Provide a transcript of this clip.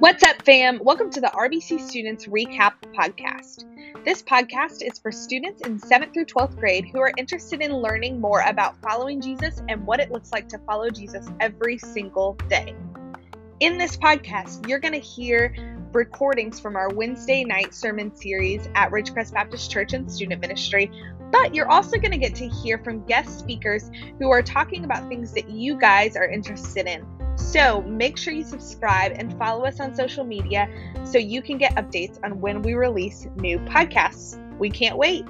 What's up, fam? Welcome to the RBC Students Recap Podcast. This podcast is for students in 7th through 12th grade who are interested in learning more about following Jesus and what it looks like to follow Jesus every single day. In this podcast, you're going to hear recordings from our Wednesday night sermon series at Ridgecrest Baptist Church and Student Ministry, but you're also going to get to hear from guest speakers who are talking about things that you guys are interested in. So make sure you subscribe and follow us on social media so you can get updates on when we release new podcasts. We can't wait.